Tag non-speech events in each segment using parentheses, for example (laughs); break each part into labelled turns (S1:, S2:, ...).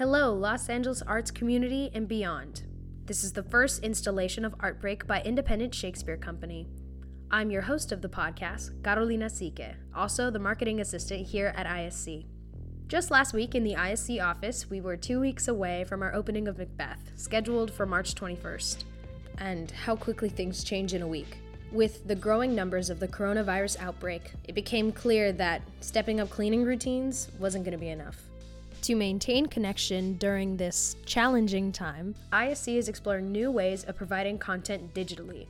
S1: Hello, Los Angeles arts community and beyond. This is the first installation of Artbreak by Independent Shakespeare Company. I'm your host of the podcast, Carolina Sique, also the marketing assistant here at ISC. Just last week in the ISC office, we were two weeks away from our opening of Macbeth, scheduled for March 21st. And how quickly things change in a week. With the growing numbers of the coronavirus outbreak, it became clear that stepping up cleaning routines wasn't going to be enough. To maintain connection during this challenging time, ISC is exploring new ways of providing content digitally.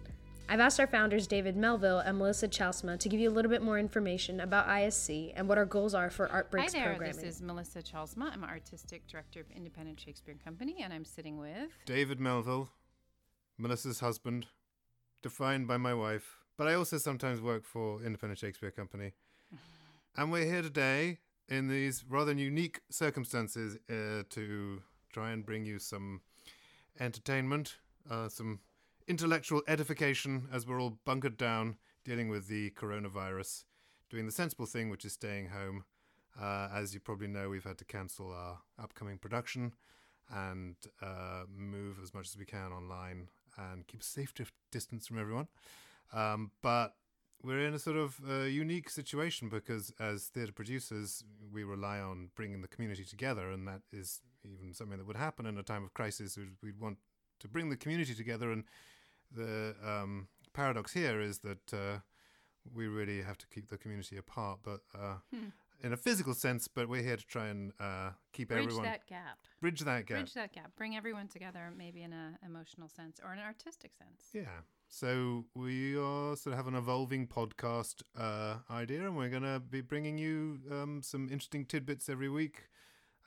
S1: I've asked our founders David Melville and Melissa Chalsma to give you a little bit more information about ISC and what our goals are for Art Breaks
S2: Hi there,
S1: programming.
S2: this is Melissa Chalsma. I'm artistic director of Independent Shakespeare Company, and I'm sitting with.
S3: David Melville, Melissa's husband, defined by my wife, but I also sometimes work for Independent Shakespeare Company. (laughs) and we're here today in these rather unique circumstances uh, to try and bring you some entertainment, uh, some intellectual edification as we're all bunkered down dealing with the coronavirus, doing the sensible thing, which is staying home. Uh, as you probably know, we've had to cancel our upcoming production and uh, move as much as we can online and keep a safe distance from everyone. Um, but we're in a sort of uh, unique situation because as theatre producers, we rely on bringing the community together, and that is even something that would happen in a time of crisis. We'd, we'd want to bring the community together, and the um, paradox here is that uh, we really have to keep the community apart, but uh, in a physical sense. But we're here to try and uh, keep
S2: Bridge
S3: everyone
S2: that gap.
S3: bridge that gap.
S2: Bridge that gap. Bring everyone together, maybe in an emotional sense or an artistic sense.
S3: Yeah. So we are sort of have an evolving podcast uh, idea, and we're going to be bringing you um, some interesting tidbits every week.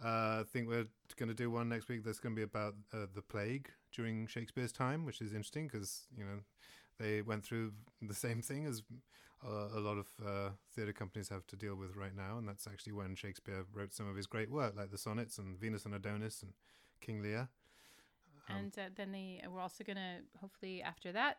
S3: Uh, I think we're going to do one next week that's going to be about uh, the plague during Shakespeare's time, which is interesting because you know they went through the same thing as uh, a lot of uh, theatre companies have to deal with right now, and that's actually when Shakespeare wrote some of his great work, like the sonnets and Venus and Adonis and King Lear. Um,
S2: and uh, then they, we're also going to, hopefully, after that,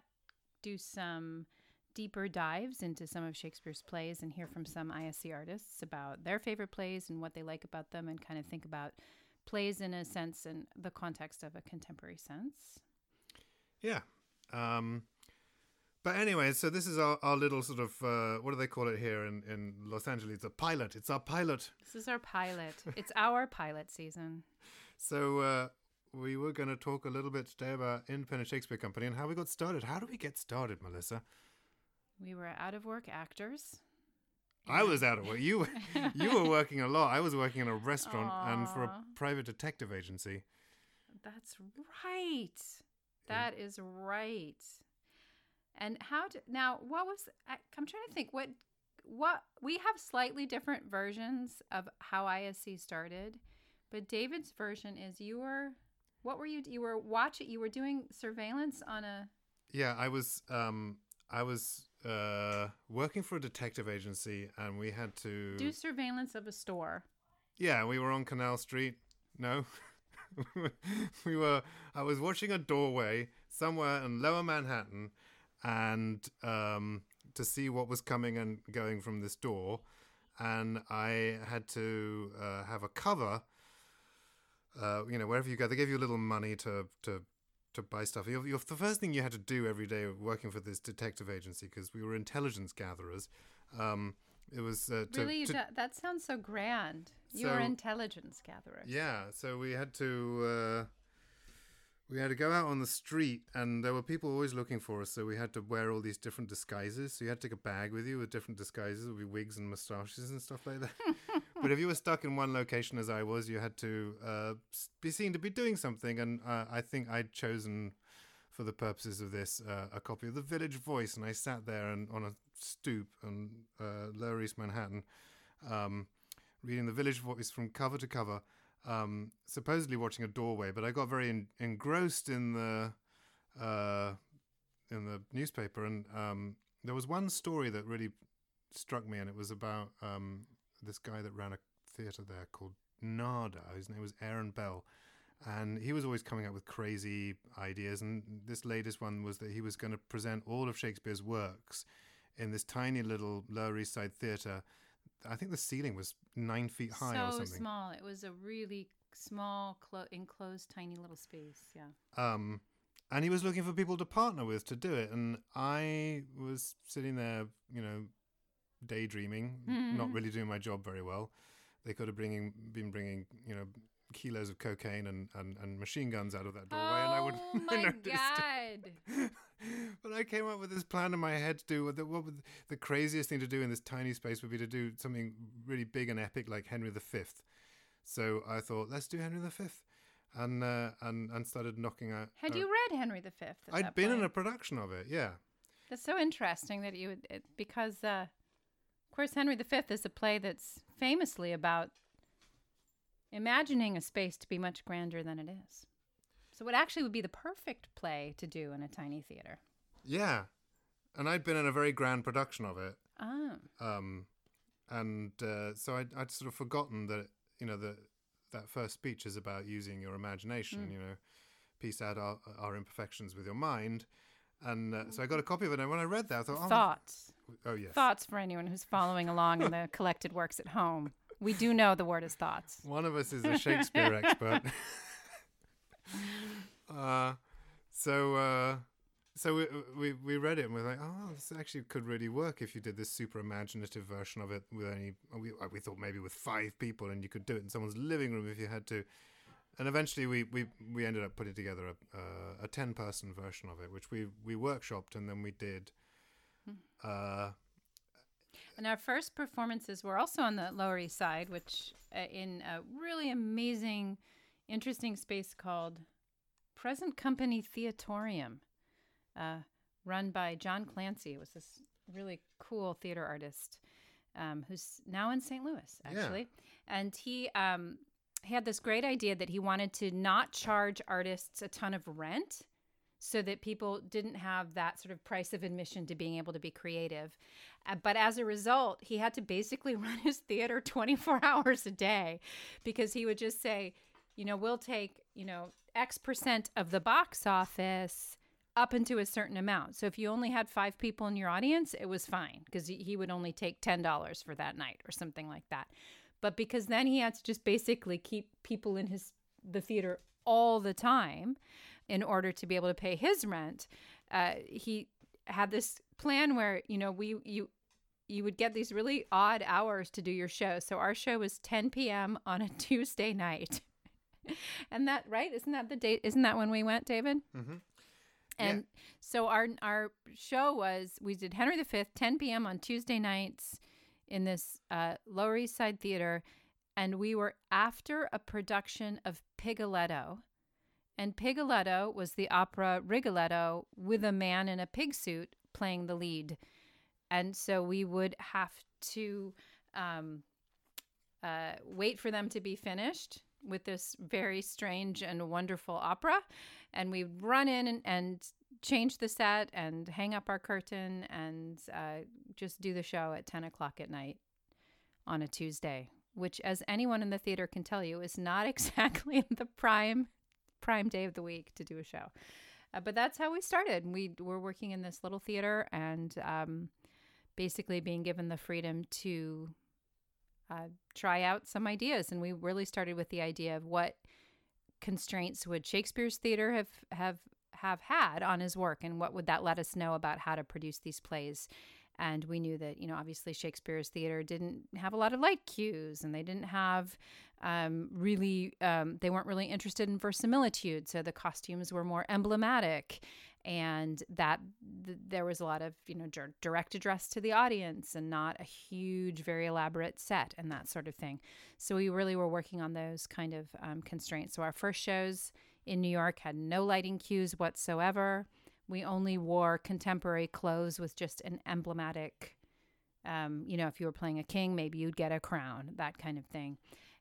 S2: do some deeper dives into some of Shakespeare's plays and hear from some ISC artists about their favorite plays and what they like about them and kind of think about plays in a sense in the context of a contemporary sense.
S3: Yeah. Um, but anyway, so this is our, our little sort of uh, what do they call it here in, in Los Angeles? It's a pilot. It's our pilot.
S2: This is our pilot. it's our pilot season.
S3: So uh, we were going to talk a little bit today about Independent Shakespeare Company and how we got started. How do we get started, Melissa?
S2: We were out of work actors.
S3: I was out of work. You were- (laughs) you were working a lot. I was working in a restaurant and for a private detective agency.
S2: That's right. That is right. And how to now? What was I'm trying to think? What what we have slightly different versions of how ISC started, but David's version is you were what were you you were watching you were doing surveillance on a
S3: Yeah, I was um I was uh working for a detective agency and we had to
S2: do surveillance of a store.
S3: Yeah, we were on Canal Street. No. (laughs) we were I was watching a doorway somewhere in lower Manhattan and um to see what was coming and going from this door and I had to uh, have a cover uh, you know wherever you go they give you a little money to to to buy stuff you you the first thing you had to do every day working for this detective agency because we were intelligence gatherers um it was uh, to,
S2: really,
S3: to-
S2: that, sounds so grand. You were intelligence gatherer.
S3: yeah, so we had to uh, we had to go out on the street, and there were people always looking for us. So we had to wear all these different disguises. So you had to take a bag with you with different disguises, with wigs and moustaches and stuff like that. (laughs) but if you were stuck in one location, as I was, you had to uh, be seen to be doing something. And uh, I think I'd chosen, for the purposes of this, uh, a copy of The Village Voice, and I sat there and on a stoop on uh, Lower East Manhattan. Um, reading the village voice from cover to cover, um, supposedly watching a doorway, but I got very en- engrossed in the uh, in the newspaper, and um, there was one story that really struck me, and it was about um, this guy that ran a theatre there called Nada. His name was Aaron Beall. And he was always coming up with crazy ideas. And this latest one was that he was going to present all of Shakespeare's works in this tiny little Lower East Side theatre. I think the ceiling was nine feet high
S2: so
S3: or something.
S2: So small. It was a really small, clo- enclosed, tiny little space. Yeah.
S3: Um, and he was looking for people to partner with to do it. And I was sitting there, you know, daydreaming, not
S2: Mhm.
S3: really doing my job very well. They could have bringing, been bringing, you know, kilos of cocaine and, and, and machine guns out of that doorway, and I would
S2: oh (laughs) my god! (laughs)
S3: but I came up with this plan in my head to do what, the, what would the craziest thing to do in this tiny space would be to do something really big and epic like Henry V. So I thought, let's do Henry V, and uh, and and started knocking out.
S2: Had
S3: uh,
S2: you read Henry V?
S3: I'd been in a production of it, yeah.
S2: That's so interesting that you would, because, uh, of course, Henry V is a play that's famously about imagining a space to be much grander than it is. So it actually would be the perfect play to do in a tiny theater.
S3: Yeah. And I'd been in a very grand production of it.
S2: Oh,
S3: Um, and uh, so I'd, I'd sort of forgotten that, you know, that that first speech is about using your imagination,
S2: Mm.
S3: you know, piece out our, our imperfections with your mind. And uh, so I got a copy of it. And when I read that, I thought, oh,
S2: thoughts.
S3: oh yes.
S2: Thoughts for anyone who's following along in the (laughs) collected works at home. We do know the word is thoughts.
S3: One of us is a Shakespeare (laughs) expert. (laughs) uh, so uh, so we, we we read it and we are like, oh, this actually could really work if you did this super imaginative version of it with only we we thought maybe with five people and you could do it in someone's living room if you had to. And eventually, we, we, we ended up putting together a uh, a ten person version of it, which we we workshopped and then we did. Uh,
S2: And our first performances were also on the Lower East Side, which uh, in a really amazing, interesting space called Present Company Theatorium, uh, run by John Clancy. It was this really cool theater artist um, who's now in St. Louis,
S3: Yeah.
S2: actually. And he um, he had this great idea that he wanted to not charge artists a ton of rent so that people didn't have that sort of price of admission to being able to be creative. Uh, but as a result, he had to basically (laughs) run his theater 24 (laughs) hours a day because he would just say, you know, we'll take, you know, X percent of the box office up into a certain amount. So if you only had five people in your audience, it was fine because he he would only take $10 for that night or something like that. But because then he had to just basically keep people in his the theater all the time in order to be able to pay his rent, uh, he had this plan where you know we you you would get these really odd hours to do your show. So our show was 10 p.m. on a (laughs) Tuesday night. (laughs) and that right? Isn't that the date? Isn't that when we went, David?
S3: mhm.
S2: And so our our show was we did Henry V, 10 p.m. on Tuesday nights in this uh, Lower East Side theater, and we were after a production of Pigoletto, and Pigoletto was the opera Rigoletto with a man in a pig suit playing the lead, and so we would have to um, uh, wait for them to be finished with this very strange and wonderful opera. And we'd run in and, and change the set and hang up our curtain and uh, just do the show at 10 o'clock at night on a tuesday which as anyone in the theater can tell you is not (laughs) exactly the prime prime day of the week to do a show. Uh, but that's how we started. We were working in this little theater and um, basically being given the freedom to uh, try out some ideas. And we really started with the idea of what constraints would Shakespeare's theater have have have had on his work and what would that let us know about how to produce these plays? And we knew that you know obviously Shakespeare's theater didn't have a lot of light cues and they didn't have um, really um, they weren't really interested in verisimilitude so the costumes were more emblematic. And that th- there was a lot of you know dir- direct address to the audience and not a huge very elaborate set and that sort of thing. So we really were working on those kind of um, constraints. So our first shows in new york had no lighting cues whatsoever. We only wore contemporary clothes with just an emblematic um, you know if you were playing a king maybe you'd get a crown that kind of thing.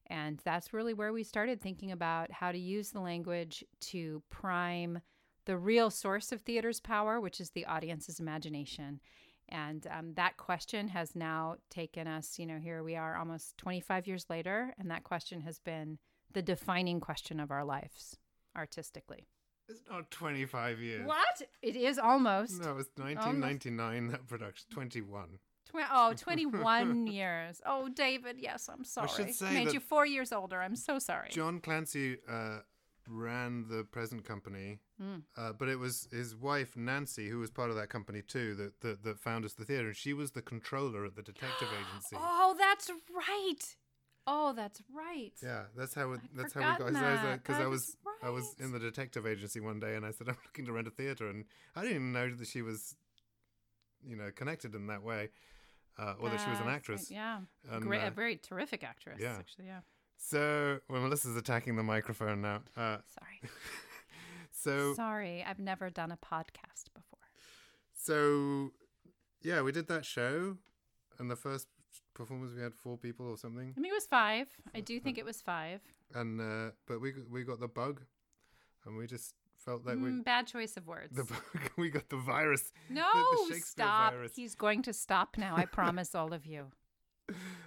S2: And that's really where we started thinking about how to use the language to prime the real source of theater's power, which is the audience's imagination. And um, that question has now taken us, you know, here we are almost 25 years later, and that question has been the defining question of our lives artistically.
S3: It's not 25 years.
S2: What? It is almost
S3: No, it's 1999, that production. 21.
S2: Tw- oh, 21 (laughs) years. Oh, David, yes, I'm sorry.
S3: I should say
S2: Made you four years older. I'm so sorry.
S3: John Clancy uh, ran the present company,
S2: Hmm.
S3: uh, but it was his wife Nancy who was part of that company too that that, that found us the theater, and she was the controller at the detective (gasps) agency.
S2: Oh, that's right. Oh, that's right.
S3: Yeah, that's how it, that's how we got. Because I,
S2: that.
S3: was
S2: That
S3: because I was I was in the detective agency one day, and I said (laughs) I'm looking to rent a theater, and I didn't even know that she was, you know, connected in that way, uh, or that she was an actress.
S2: right, Yeah.
S3: And,
S2: Great,
S3: uh,
S2: a very terrific actress,
S3: yeah.
S2: actually. Yeah.
S3: So, well, Melissa's attacking the microphone now. Uh,
S2: Sorry. (laughs)
S3: so,
S2: Sorry. I've never done a podcast before.
S3: so, yeah, we did that show, and the first performance we had four people or something,
S2: I mean, it was five. I do think it was five.
S3: and uh, but we we got the bug, and we just felt like
S2: Mm, bad choice of words.
S3: we the bug, (laughs) we got the virus.
S2: no,
S3: Shakespeare
S2: stop.
S3: virus.
S2: He's going to stop now. I (laughs) promise all of you.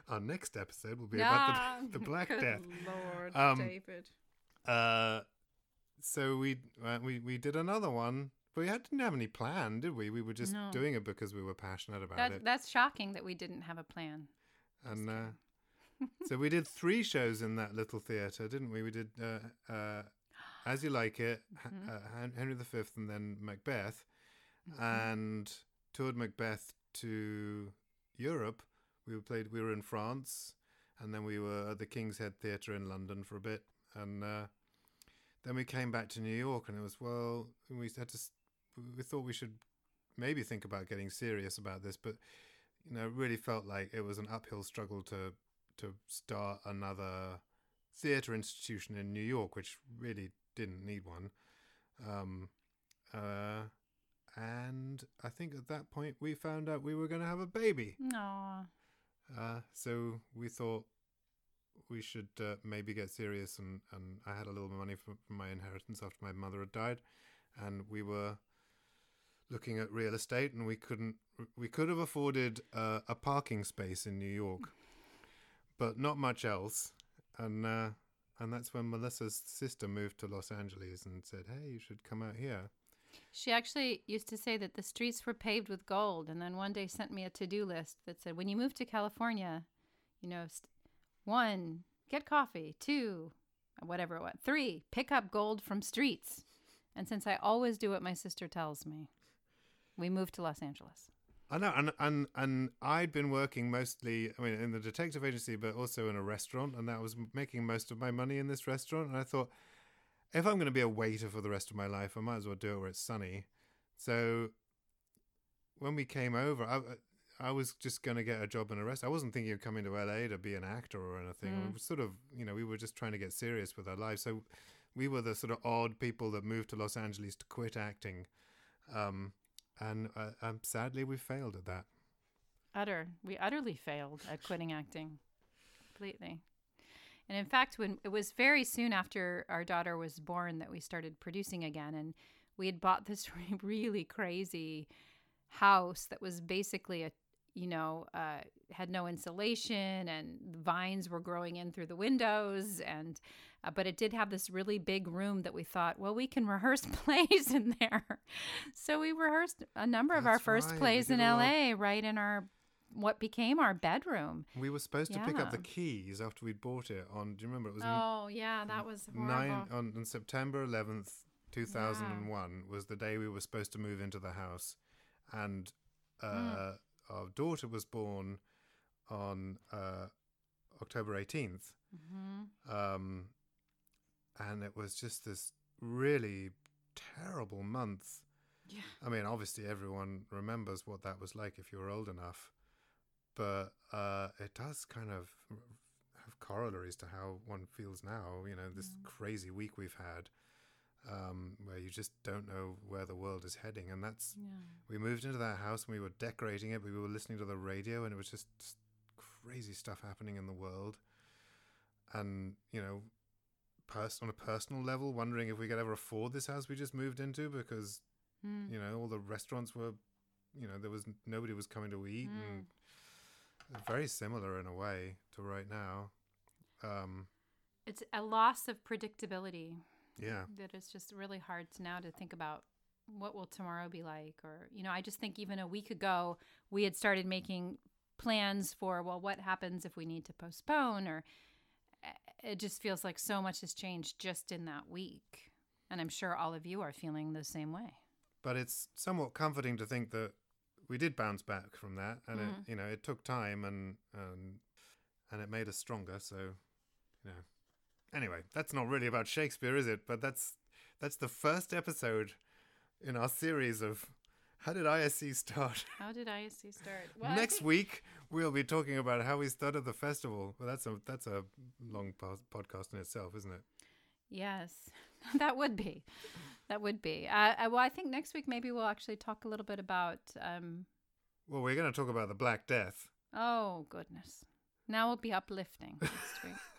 S3: Our next episode will be about the, the Black (laughs) Death.
S2: Lord,
S3: Um,
S2: David.
S3: Uh, so we uh, we we did another one, but we had, didn't have any plan, did we? We were just
S2: No.
S3: doing it because we were passionate about
S2: That,
S3: it.
S2: that's shocking that we didn't have a plan.
S3: and uh, (laughs) so we did three shows in that little theatre, didn't we? We did uh, uh, As You Like It,
S2: Mhm.
S3: uh, Henry V, and then Macbeth,
S2: Mm-hmm.
S3: and toured Macbeth to Europe. We were played. We were in France, and then we were at the King's Head Theatre in London for a bit, and uh, then we came back to New York, and it was well. We had to. We thought we should maybe think about getting serious about this, but you know, it really felt like it was an uphill struggle to to start another theatre institution in New York, which really didn't need one. Um, uh, and I think at that point we found out we were going to have a baby.
S2: No.
S3: Uh, so we thought we should uh, maybe get serious, and, and I had a little money from my inheritance after my mother had died, and we were looking at real estate, and we couldn't. We could have afforded uh, a parking space in New York, but not much else, and uh, and that's when Melissa's sister moved to Los Angeles and said, "Hey, you should come out here."
S2: She actually used to say that the streets were paved with gold, and then one day sent me a to do list that said, when you move to California, you know, st- one, get coffee, two, whatever it was, three, pick up gold from streets. And since I always do what my sister tells me, we moved to Los Angeles.
S3: I know, and and and I'd been working mostly, I mean, in the detective agency, but also in a restaurant, and that was making most of my money in this restaurant. And I thought, if I'm going to be a waiter for the rest of my life, I might as well do it where it's sunny. So when we came over, I, I was just going to get a job in a restaurant. I wasn't thinking of coming to LA to be an actor or anything.
S2: Mm.
S3: We were sort of, you know, we were just trying to get serious with our lives. So we were the sort of odd people that moved to Los Angeles to quit acting. Um, and uh, um, sadly, we failed at that.
S2: Utter. We utterly failed at quitting acting completely. And in fact, when it was very soon after our daughter was born that we started producing again, and we had bought this (laughs) really crazy house that was basically a, you know, uh, had no insulation and vines were growing in through the windows, and uh, but it did have this really big room that we thought, well, we can rehearse (laughs) plays in there. So we rehearsed a number of our first
S3: right,
S2: plays in
S3: did a lot.
S2: LA right in our what became our bedroom.
S3: We were supposed to pick up the keys after we'd bought it on. Do you remember? It was
S2: Oh yeah, that was
S3: nine on, on September eleventh, two thousand and one was the day we were supposed to move into the house, and uh,
S2: Mm.
S3: Our daughter was born on uh, October eighteenth,
S2: hmm
S3: um, and it was just this really terrible month.
S2: Yeah.
S3: I mean, obviously, everyone remembers what that was like if you were old enough, but uh, it does kind of have corollaries to how one feels now. You know, this
S2: Mm.
S3: crazy week we've had, um, where you just don't know where the world is heading, and that's
S2: Yeah.
S3: we moved into that house and we were decorating it. We were listening to the radio, and it was just, just crazy stuff happening in the world. And you know, pers- on a personal level, wondering if we could ever afford this house we just moved into because
S2: Mm.
S3: you know all the restaurants were, you know, there was nobody was coming to eat, and very similar in a way to right now. Um,
S2: It's a loss of predictability
S3: yeah,
S2: That it's just really hard to now to think about what will tomorrow be like or you know, I just think even a week ago we had started making plans for well what happens if we need to postpone or eh, it just feels like so much has changed just in that week and i'm sure all of you are feeling the same way
S3: But it's somewhat comforting to think that we did bounce back from that, and
S2: Mhm.
S3: it, you know, it took time and um, and it made us stronger. So, you know, anyway, that's not really about Shakespeare, is it? But that's that's the first episode in our series of how did ISC start. (laughs)
S2: how did isc start Well,
S3: Next
S2: think-
S3: week we'll be talking about how we started the festival. Well, that's a that's a long pos- podcast in itself, isn't it?
S2: yes (laughs) that would be that would be uh, uh, well i think next week maybe we'll actually talk a little bit about um,
S3: Well, we're going to talk about the Black Death.
S2: oh goodness now we'll be uplifting next week (laughs)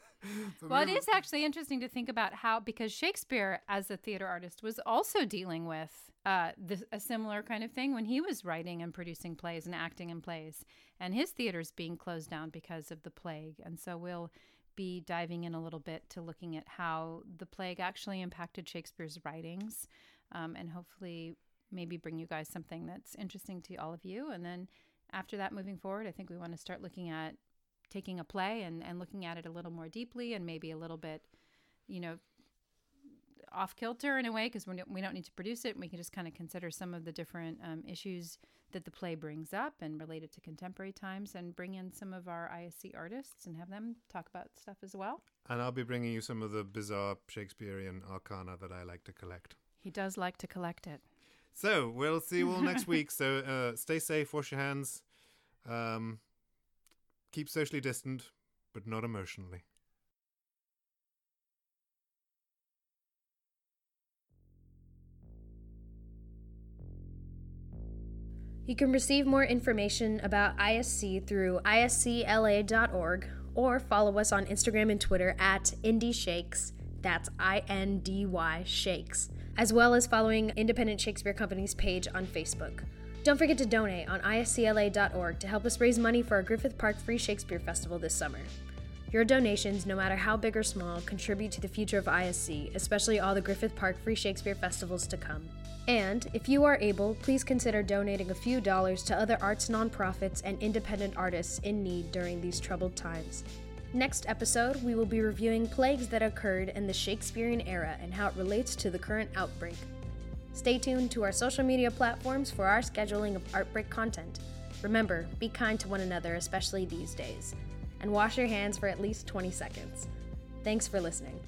S2: Well, it is actually interesting to think about how, because Shakespeare, as a theater artist, was also dealing with uh, this, a similar kind of thing when he was writing and producing plays and acting in plays, and his theater's being closed down because of the plague. And so we'll be diving in a little bit to looking at how the plague actually impacted Shakespeare's writings, um, and hopefully maybe bring you guys something that's interesting to all of you. And then after that, moving forward, I think we want to start looking at taking a play and, and looking at it a little more deeply and maybe a little bit, you know, off kilter in a way because we don't, we don't need to produce it. We can just kind of consider some of the different um, issues that the play brings up and relate it to contemporary times and bring in some of our ISC artists and have them talk about stuff as well.
S3: And I'll be bringing you some of the bizarre Shakespearean arcana that I like to collect.
S2: He does like to collect it.
S3: So we'll see you all next week. So uh, stay safe, wash your hands, um, keep socially distant, but not emotionally.
S1: You can receive more information about ISC through iscla.org or follow us on Instagram and Twitter at Indie Shakes. That's I N D Y Shakes, as well as following Independent Shakespeare Company's page on Facebook. Don't forget to donate on iscla.org to help us raise money for our Griffith Park Free Shakespeare Festival this summer. Your donations, no matter how big or small, contribute to the future of ISC, especially all the Griffith Park Free Shakespeare festivals to come. And, if you are able, please consider donating a few dollars to other arts nonprofits and independent artists in need during these troubled times. Next episode, we will be reviewing plagues that occurred in the Shakespearean era and how it relates to the current outbreak. Stay tuned to our social media platforms for our scheduling of Artbreak content. Remember, be kind to one another, especially these days, and wash your hands for at least 20 seconds. Thanks for listening.